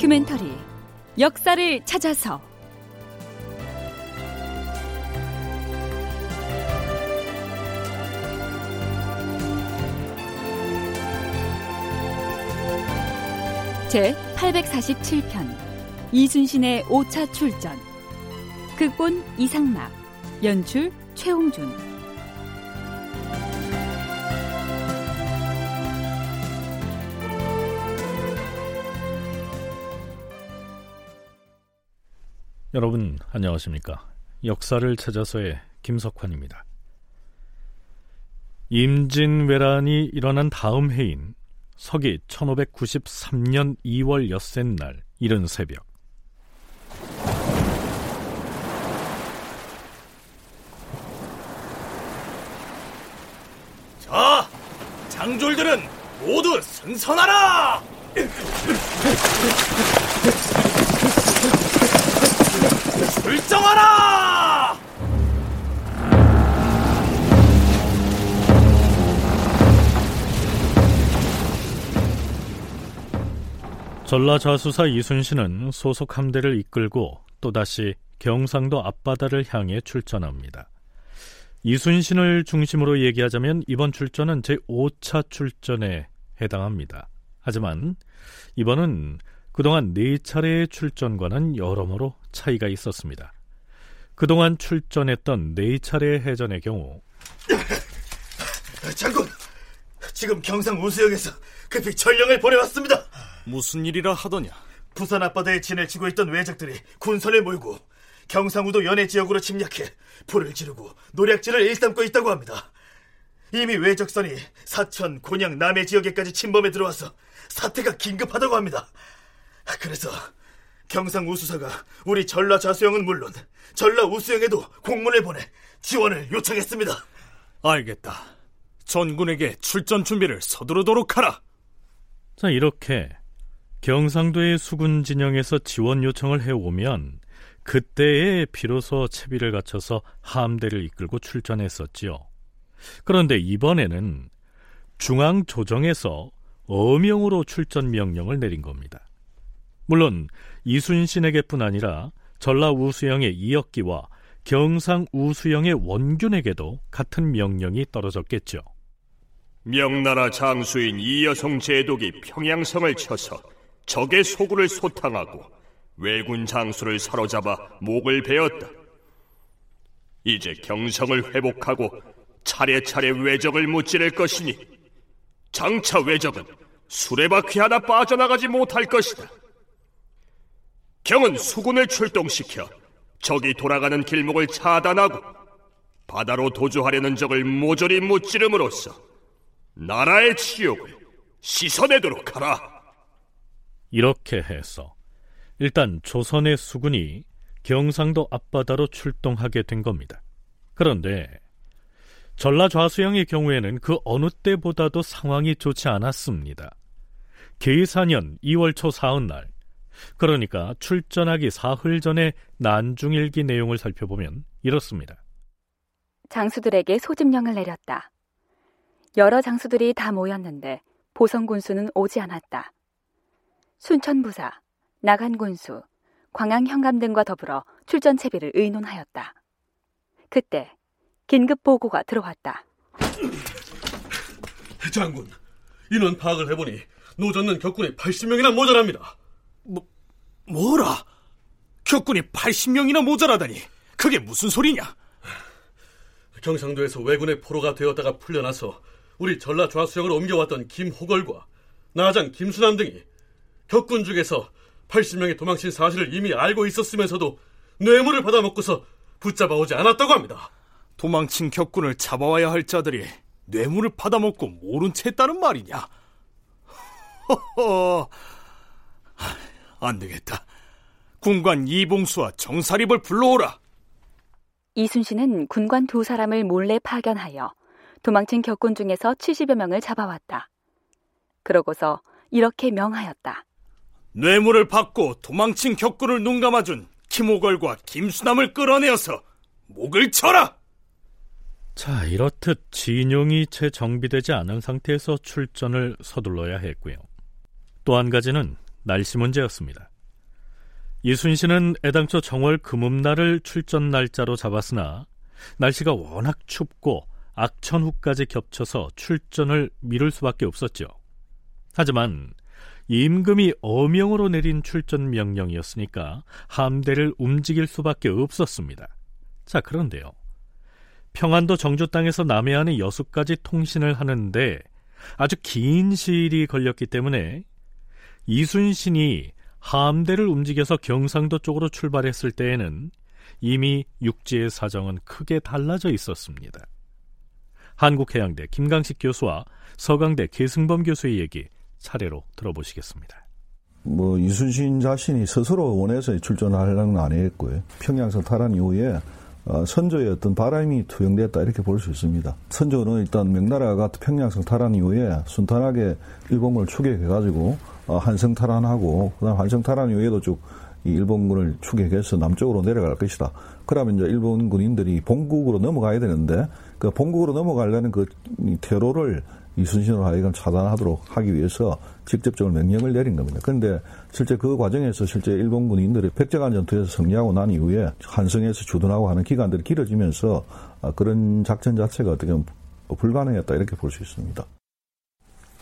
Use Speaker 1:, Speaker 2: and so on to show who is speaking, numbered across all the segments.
Speaker 1: 다큐멘터리 역사를 찾아서. 제 847편 이순신의 5차 출전. 극본 이상락 연출 최홍준
Speaker 2: 여러분 안녕하십니까? 역사를 찾아서의 김석환입니다. 임진왜란이 일어난 다음 해인 서기 1593년 2월 엿새 날 이른 새벽
Speaker 3: 자, 장졸들은 모두 승선하라!
Speaker 2: 전라좌수사 이순신은 소속 함대를 이끌고 또다시 경상도 앞바다를 향해 출전합니다. 이순신을 중심으로 얘기하자면 이번 출전은 제5차 출전에 해당합니다. 하지만 이번은 그동안 네 차례의 출전과는 여러모로 차이가 있었습니다. 그동안 출전했던 네 차례의 해전의 경우
Speaker 3: 장군, 지금 경상 우수역에서 급히 전령을 보내왔습니다.
Speaker 4: 무슨 일이라 하더냐?
Speaker 3: 부산 앞바다에 진을 치고 있던 외적들이 군선을 몰고 경상우도 연해 지역으로 침략해 불을 지르고 노략질을 일삼고 있다고 합니다. 이미 외적선이 사천, 곤양, 남해 지역에까지 침범해 들어와서 사태가 긴급하다고 합니다. 그래서 경상 우수사가 우리 전라 자수영은 물론 전라 우수영에도 공문을 보내 지원을 요청했습니다.
Speaker 4: 알겠다. 전군에게 출전 준비를 서두르도록 하라.
Speaker 2: 자, 이렇게 경상도의 수군 진영에서 지원 요청을 해오면 그때에 비로소 채비를 갖춰서 함대를 이끌고 출전했었지요. 그런데 이번에는 중앙 조정에서 어명으로 출전 명령을 내린 겁니다. 물론 이순신에게뿐 아니라 전라 우수영의 이역기와 경상 우수영의 원균에게도 같은 명령이 떨어졌겠죠.
Speaker 5: 명나라 장수인 이여성 제독이 평양성을 쳐서 적의 소굴을 소탕하고 왜군 장수를 사로잡아 목을 베었다. 이제 경성을 회복하고 차례차례 외적을 무찌를 것이니 장차 외적은 수레바퀴 하나 빠져나가지 못할 것이다. 경은 수군을 출동시켜 적이 돌아가는 길목을 차단하고 바다로 도주하려는 적을 모조리 무찌름으로써 나라의 치욕을 씻어내도록 하라.
Speaker 2: 이렇게 해서 일단 조선의 수군이 경상도 앞바다로 출동하게 된 겁니다. 그런데 전라 좌수영의 경우에는 그 어느 때보다도 상황이 좋지 않았습니다. 계사년 2월 초 사흔날 그러니까 출전하기 사흘 전에 난중일기 내용을 살펴보면 이렇습니다.
Speaker 1: 장수들에게 소집령을 내렸다. 여러 장수들이 다 모였는데 보성군수는 오지 않았다. 순천부사, 나간군수, 광양현감 등과 더불어 출전 채비를 의논하였다. 그때 긴급 보고가 들어왔다.
Speaker 6: 장군, 인원 파악을 해보니 노젓는 격군이 80명이나 모자랍니다.
Speaker 4: 뭐, 뭐라? 격군이 80명이나 모자라다니 그게 무슨 소리냐?
Speaker 6: 경상도에서 왜군의 포로가 되었다가 풀려나서 우리 전라 좌수영으로 옮겨왔던 김호걸과 나장 김수남 등이 격군 중에서 80명이 도망친 사실을 이미 알고 있었으면서도 뇌물을 받아먹고서 붙잡아 오지 않았다고 합니다.
Speaker 4: 도망친 격군을 잡아와야 할 자들이 뇌물을 받아먹고 모른 채 했다는 말이냐? 허허, 안 되겠다. 군관 이봉수와 정사립을 불러오라.
Speaker 1: 이순신은 군관 두 사람을 몰래 파견하여 도망친 격군 중에서 70여 명을 잡아왔다. 그러고서 이렇게 명하였다.
Speaker 4: 뇌물을 받고 도망친 격군을 눈감아준 김호걸과 김수남을 끌어내어서 목을 쳐라!
Speaker 2: 자, 이렇듯 진용이 채 정비되지 않은 상태에서 출전을 서둘러야 했고요. 또 한 가지는 날씨 문제였습니다. 이순신은 애당초 정월 금음날을 출전 날짜로 잡았으나 날씨가 워낙 춥고 악천후까지 겹쳐서 출전을 미룰 수밖에 없었죠. 하지만 임금이 어명으로 내린 출전 명령이었으니까 함대를 움직일 수밖에 없었습니다. 자, 그런데요. 평안도 정주 땅에서 남해안의 여수까지 통신을 하는데 아주 긴 시일이 걸렸기 때문에 이순신이 함대를 움직여서 경상도 쪽으로 출발했을 때에는 이미 육지의 사정은 크게 달라져 있었습니다. 한국해양대 김강식 교수와 서강대 계승범 교수의 얘기 차례로 들어보시겠습니다.
Speaker 7: 뭐 이순신 자신이 스스로 원해서 출전하려는 건 아니었고요. 평양성 탈환 이후에 어, 선조의 어떤 바람이 투영됐다 이렇게 볼 수 있습니다. 선조는 일단 명나라가 평양성 탈환 이후에 순탄하게 일본군을 추격해가지고 어, 한성 탈환하고 그다음 한성 탈환 이후에도 쭉 일본군을 추격해서 남쪽으로 내려갈 것이다. 그러면 이제 일본 군인들이 본국으로 넘어가야 되는데 그 본국으로 넘어가려는 그 테러를 이순신으로 하여금 차단하도록 하기 위해서 직접적으로 명령을 내린 겁니다. 그런데 실제 그 과정에서 실제 일본 군인들이 백제간 전투에서 승리하고 난 이후에 한성에서 주둔하고 하는 기간들이 길어지면서 아, 그런 작전 자체가 어떻게 보면 불가능했다 이렇게 볼 수 있습니다.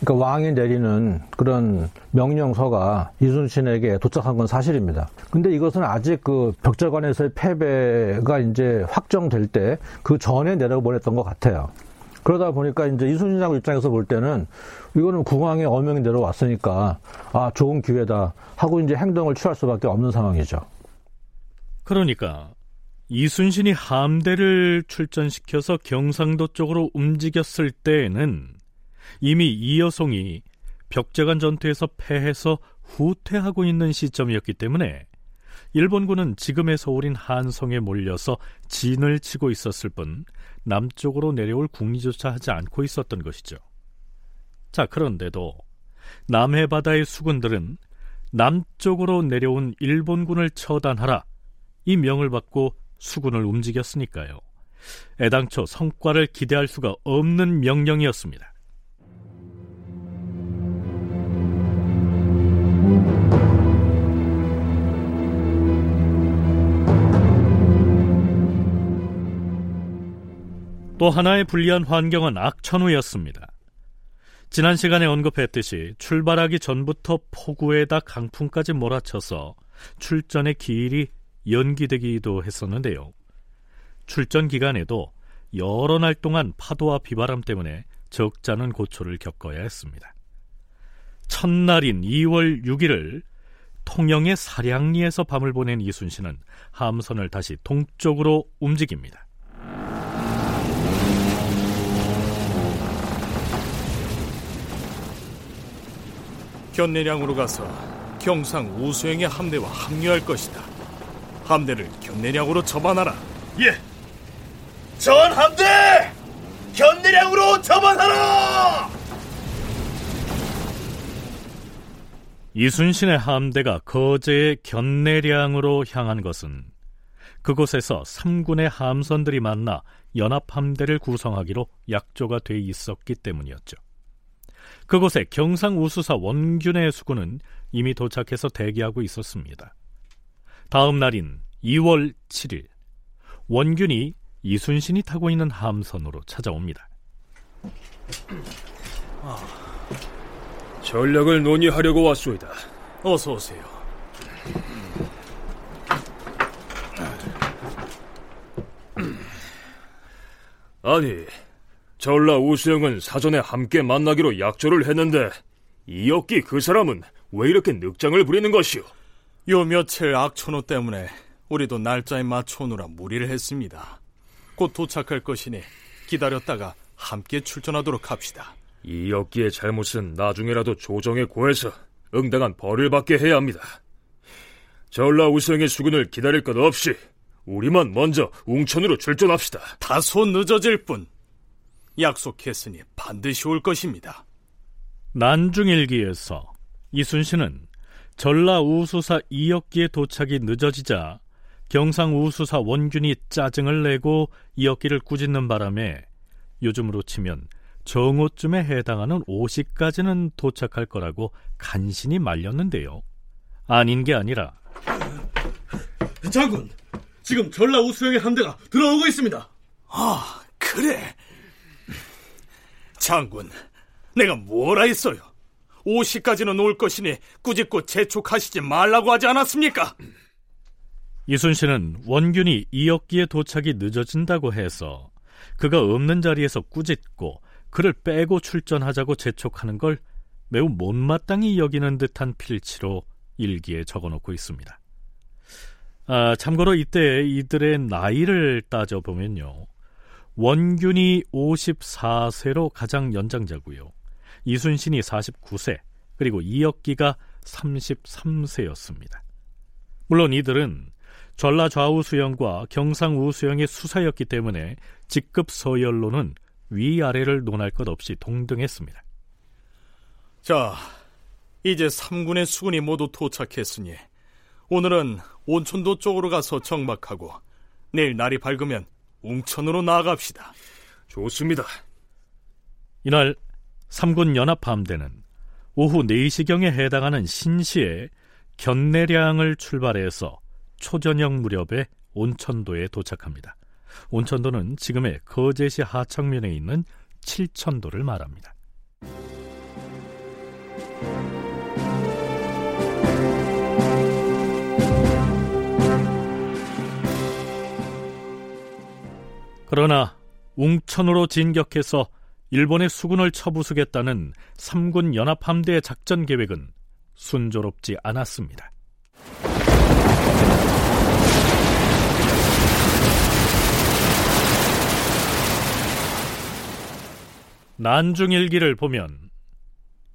Speaker 8: 그러니까 왕이 내리는 그런 명령서가 이순신에게 도착한 건 사실입니다. 근데 이것은 아직 그 벽제관에서의 패배가 이제 확정될 때 그 전에 내려보냈던 것 같아요. 그러다 보니까 이제 이순신 장군 입장에서 볼 때는 이거는 국왕의 어명이 내려왔으니까 아 좋은 기회다 하고 이제 행동을 취할 수밖에 없는 상황이죠.
Speaker 2: 그러니까 이순신이 함대를 출전시켜서 경상도 쪽으로 움직였을 때에는 이미 이여송이 벽제관 전투에서 패해서 후퇴하고 있는 시점이었기 때문에 일본군은 지금의 서울인 한성에 몰려서 진을 치고 있었을 뿐 남쪽으로 내려올 궁리조차 하지 않고 있었던 것이죠. 자, 그런데도 남해 바다의 수군들은 남쪽으로 내려온 일본군을 처단하라 이 명을 받고 수군을 움직였으니까요. 애당초 성과를 기대할 수가 없는 명령이었습니다. 또 하나의 불리한 환경은 악천후였습니다. 지난 시간에 언급했듯이 출발하기 전부터 폭우에다 강풍까지 몰아쳐서 출전의 기일이 연기되기도 했었는데요. 출전 기간에도 여러 날 동안 파도와 비바람 때문에 적잖은 고초를 겪어야 했습니다. 첫날인 2월 6일을 통영의 사량리에서 밤을 보낸 이순신은 함선을 다시 동쪽으로 움직입니다.
Speaker 4: 견내량으로 가서 경상 우수행의 함대와 합류할 것이다. 함대를 견내량으로 접안하라.
Speaker 3: 예. 전 함대 견내량으로 접안하라.
Speaker 2: 이순신의 함대가 거제의 견내량으로 향한 것은 그곳에서 3군의 함선들이 만나 연합함대를 구성하기로 약조가 돼 있었기 때문이었죠. 그곳에 경상 우수사 원균의 수군은 이미 도착해서 대기하고 있었습니다. 다음 날인 2월 7일 원균이 이순신이 타고 있는 함선으로 찾아옵니다.
Speaker 5: 아, 전략을 논의하려고 왔소이다.
Speaker 4: 어서 오세요.
Speaker 5: 아니, 전라 우수영은 사전에 함께 만나기로 약조를 했는데 이역기 그 사람은 왜 이렇게 늑장을 부리는 것이오?
Speaker 4: 요 며칠 악천후 때문에 우리도 날짜에 맞춰오느라 무리를 했습니다. 곧 도착할 것이니 기다렸다가 함께 출전하도록 합시다.
Speaker 5: 이역기의 잘못은 나중에라도 조정에 고해서 응당한 벌을 받게 해야 합니다. 전라 우수영의 수군을 기다릴 것 없이 우리만 먼저 웅천으로 출전합시다.
Speaker 4: 다소 늦어질 뿐 약속했으니 반드시 올 것입니다.
Speaker 2: 난중일기에서 이순신은 전라 우수사 이역기의 도착이 늦어지자 경상 우수사 원균이 짜증을 내고 이역기를 꾸짖는 바람에 요즘으로 치면 정오쯤에 해당하는 5시까지는 도착할 거라고 간신히 말렸는데요. 아닌 게 아니라
Speaker 6: 장군, 지금 전라 우수영의 함대가 들어오고 있습니다.
Speaker 4: 아, 그래. 장군, 내가 뭐라 했어요? 50까지는 올 것이니 꾸짖고 재촉하시지 말라고 하지 않았습니까?
Speaker 2: 이순신은 원균이 이역기의 도착이 늦어진다고 해서 그가 없는 자리에서 꾸짖고 그를 빼고 출전하자고 재촉하는 걸 매우 못마땅히 여기는 듯한 필치로 일기에 적어놓고 있습니다. 아, 참고로 이때 이들의 나이를 따져보면요. 원균이 54세로 가장 연장자고요. 이순신이 49세, 그리고 이역기가 33세였습니다. 물론 이들은 전라 좌우 수영과 경상 우 수영의 수사였기 때문에 직급 서열로는 위아래를 논할 것 없이 동등했습니다.
Speaker 4: 자, 이제 3군의 수군이 모두 도착했으니 오늘은 온천도 쪽으로 가서 정박하고 내일 날이 밝으면 웅천으로 나아갑시다.
Speaker 5: 좋습니다.
Speaker 2: 이날 3군 연합함대는 오후 4시경에 해당하는 신시에 견내량을 출발해서 초저녁 무렵에 온천도에 도착합니다. 온천도는 지금의 거제시 하청면에 있는 칠천도를 말합니다. 그러나 웅천으로 진격해서 일본의 수군을 쳐부수겠다는 3군 연합함대의 작전 계획은 순조롭지 않았습니다. 난중일기를 보면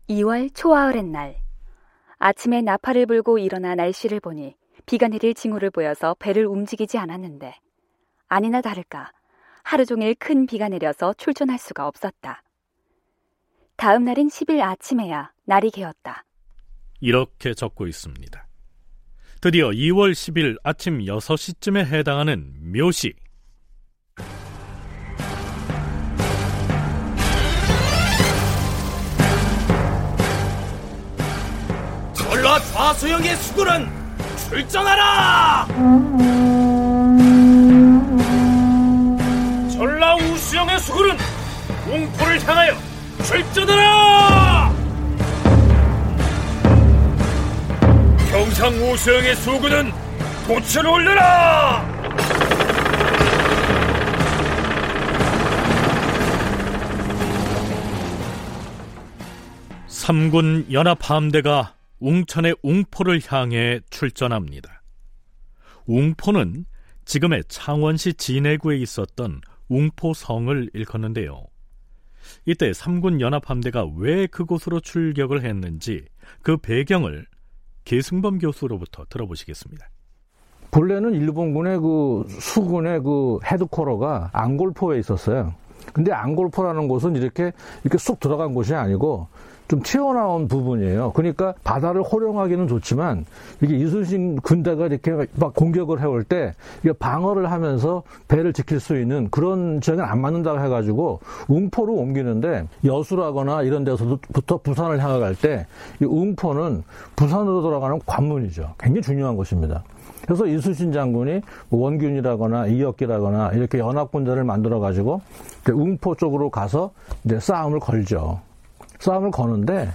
Speaker 1: 2월 초하을의 날 아침에 나팔을 불고 일어나 날씨를 보니 비가 내릴 징후를 보여서 배를 움직이지 않았는데 아니나 다를까 하루 종일 큰 비가 내려서 출전할 수가 없었다. 다음 날인 10일 아침에야 날이 개었다.
Speaker 2: 이렇게 적고 있습니다. 드디어 2월 10일 아침 6시쯤에 해당하는 묘시
Speaker 4: 전라 좌수영의 수군은 출전하라!
Speaker 5: 수영의 수군은 웅포를 향하여 출전하라! 경상 우 수영의 수군은 도체를 올려라!
Speaker 2: 삼군 연합함대가 웅천의 웅포를 향해 출전합니다. 웅포는 지금의 창원시 진해구에 있었던 웅포성을 일컫는데요. 이때 삼군 연합함대가 왜 그곳으로 출격을 했는지 그 배경을 계승범 교수로부터 들어보시겠습니다.
Speaker 8: 본래는 일본군의 그 수군의 그 헤드코러가 앙골포에 있었어요. 근데 앙골포라는 곳은 이렇게 이렇게 쑥 들어간 곳이 아니고 좀 튀어나온 부분이에요. 그러니까 바다를 호령하기는 좋지만 이게 이순신 군대가 이렇게 막 공격을 해올 때 이게 방어를 하면서 배를 지킬 수 있는 그런 지역은 안 맞는다고 해가지고 웅포로 옮기는데 여수라거나 이런 데서부터 부산을 향해 갈때이 웅포는 부산으로 돌아가는 관문이죠. 굉장히 중요한 곳입니다. 그래서 이순신 장군이 뭐 원균이라거나 이역기라거나 이렇게 연합군대를 만들어 가지고 웅포 쪽으로 가서 이제 싸움을 걸죠. 싸움을 거는데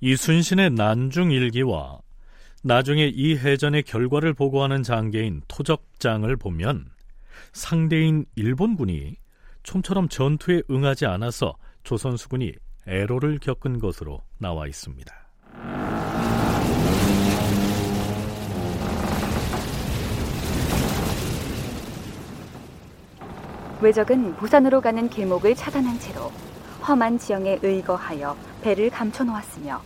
Speaker 2: 이순신의 난중 일기와 나중에 이 해전의 결과를 보고하는 장계인 토적장을 보면 상대인 일본군이 좀처럼 전투에 응하지 않아서 조선 수군이 애로를 겪은 것으로 나와 있습니다.
Speaker 1: 외적은 부산으로 가는 길목을 차단한 채로 험한 지형에 의거하여 배를 감춰 놓았으며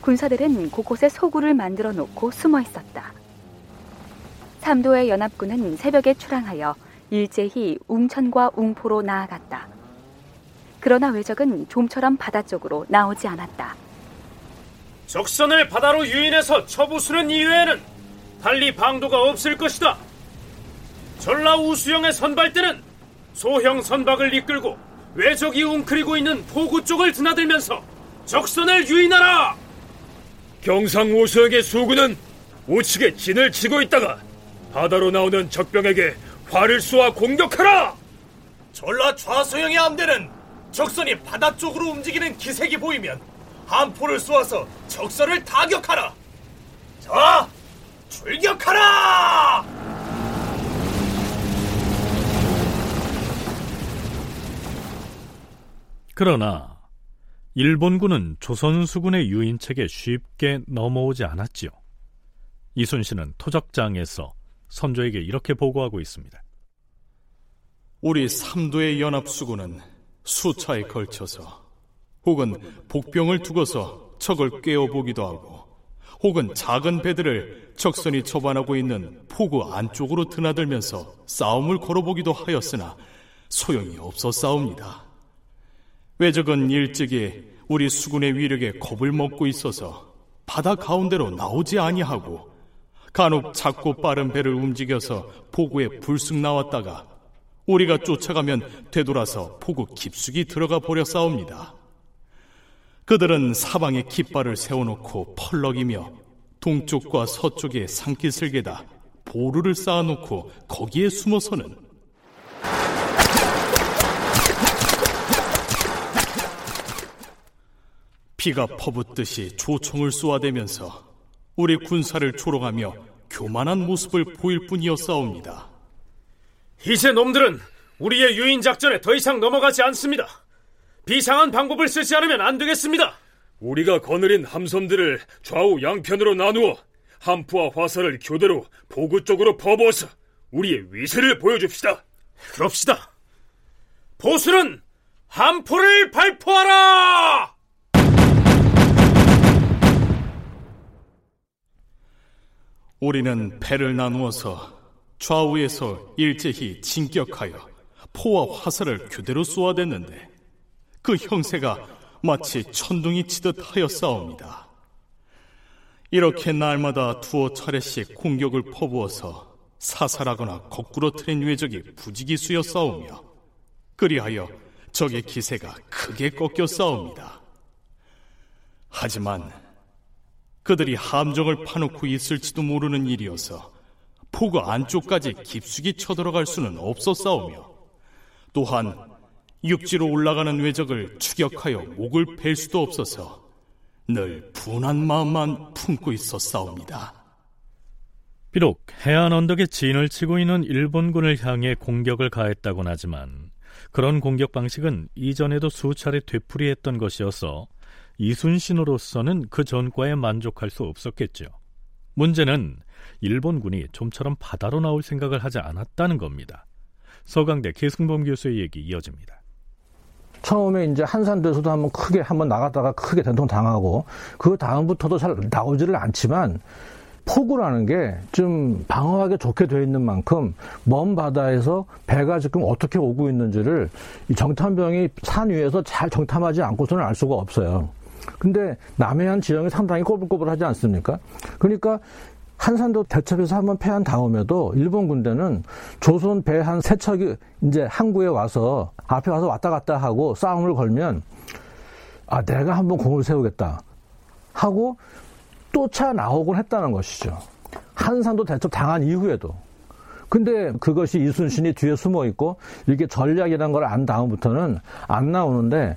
Speaker 1: 군사들은 곳곳에 소굴을 만들어 놓고 숨어 있었다. 삼도의 연합군은 새벽에 출항하여 일제히 웅천과 웅포로 나아갔다. 그러나 외적은 좀처럼 바다 쪽으로 나오지 않았다.
Speaker 5: 적선을 바다로 유인해서 쳐부수는 이외에는 달리 방도가 없을 것이다. 전라 우수영의 선발대는 소형 선박을 이끌고 외적이 웅크리고 있는 포구 쪽을 드나들면서 적선을 유인하라. 경상 우수영의 수군은 우측에 진을 치고 있다가 바다로 나오는 적병에게 활을 쏘아 공격하라!
Speaker 3: 전라 좌소영의 함대는 적선이 바다 쪽으로 움직이는 기색이 보이면 함포를 쏘아서 적선을 타격하라. 자, 출격하라!
Speaker 2: 그러나 일본군은 조선수군의 유인책에 쉽게 넘어오지 않았지요. 이순신은 토적장에서 선조에게 이렇게 보고하고 있습니다.
Speaker 4: 우리 삼도의 연합수군은 수차에 걸쳐서 혹은 복병을 두고서 적을 깨어보기도 하고 혹은 작은 배들을 적선이 처반하고 있는 포구 안쪽으로 드나들면서 싸움을 걸어보기도 하였으나 소용이 없어 싸웁니다. 외적은 일찍이 우리 수군의 위력에 겁을 먹고 있어서 바다 가운데로 나오지 아니하고 간혹 작고 빠른 배를 움직여서 포구에 불쑥 나왔다가 우리가 쫓아가면 되돌아서 포구 깊숙이 들어가 버려 싸웁니다. 그들은 사방에 깃발을 세워놓고 펄럭이며 동쪽과 서쪽에 산기슭에다 보루를 쌓아놓고 거기에 숨어서는 피가 퍼붓듯이 조총을 쏘아대면서 우리 군사를 조롱하며 교만한 모습을 보일 뿐이었사옵니다.
Speaker 5: 이제 놈들은 우리의 유인 작전에 더 이상 넘어가지 않습니다. 비상한 방법을 쓰지 않으면 안 되겠습니다. 우리가 거느린 함선들을 좌우 양편으로 나누어 함프와 화살을 교대로 보구 쪽으로 퍼부어서 우리의 위세를 보여줍시다. 그럽시다. 보수는 함포를 발포하라!
Speaker 4: 우리는 배를 나누어서 좌우에서 일제히 진격하여 포와 화살을 교대로 쏘아댔는데 그 형세가 마치 천둥이 치듯 하였사옵니다. 이렇게 날마다 두어 차례씩 공격을 퍼부어서 사살하거나 거꾸로 트인 외적이 부지기수여 싸우며 그리하여 적의 기세가 크게 꺾여 싸웁니다. 하지만 그들이 함정을 파놓고 있을지도 모르는 일이어서 포구 안쪽까지 깊숙이 쳐들어갈 수는 없었사오며 또한 육지로 올라가는 외적을 추격하여 목을 벨 수도 없어서 늘 분한 마음만 품고 있었사옵니다.
Speaker 2: 비록 해안 언덕에 진을 치고 있는 일본군을 향해 공격을 가했다곤 하지만 그런 공격 방식은 이전에도 수차례 되풀이했던 것이어서 이순신으로서는 그 전과에 만족할 수 없었겠죠. 문제는 일본군이 좀처럼 바다로 나올 생각을 하지 않았다는 겁니다. 서강대 계승범 교수의 얘기 이어집니다.
Speaker 8: 처음에 이제 한산도에서도 한번 크게 한번 나갔다가 크게 된통 당하고 그 다음부터도 잘 나오지를 않지만 포구라는 게 좀 방어하기 좋게 되어 있는 만큼 먼 바다에서 배가 지금 어떻게 오고 있는지를 정탐병이 산 위에서 잘 정탐하지 않고서는 알 수가 없어요. 근데 남해안 지형이 상당히 꼬불꼬불하지 않습니까? 그러니까 한산도 대첩에서 한번 패한 다음에도 일본 군대는 조선 배 한 세 척이 이제 항구에 와서 앞에 와서 왔다 갔다 하고 싸움을 걸면 아 내가 한번 공을 세우겠다 하고 쫓아 나오곤 했다는 것이죠. 한산도 대첩 당한 이후에도. 근데 그것이 이순신이 뒤에 숨어 있고 이게 전략이라는 걸 안 다음부터는 안 나오는데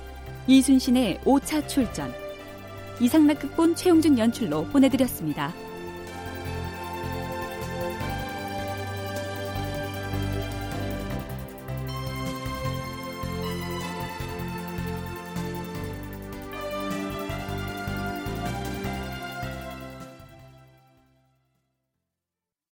Speaker 1: 이순신의 5차 출전 이상락 극본 최용준 연출로 보내드렸습니다.